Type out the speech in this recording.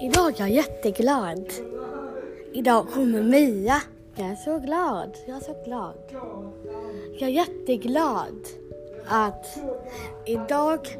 Idag är jag jätteglad. Idag kommer Mia. Jag är så glad. Jag är så glad. Jag är jätteglad att idag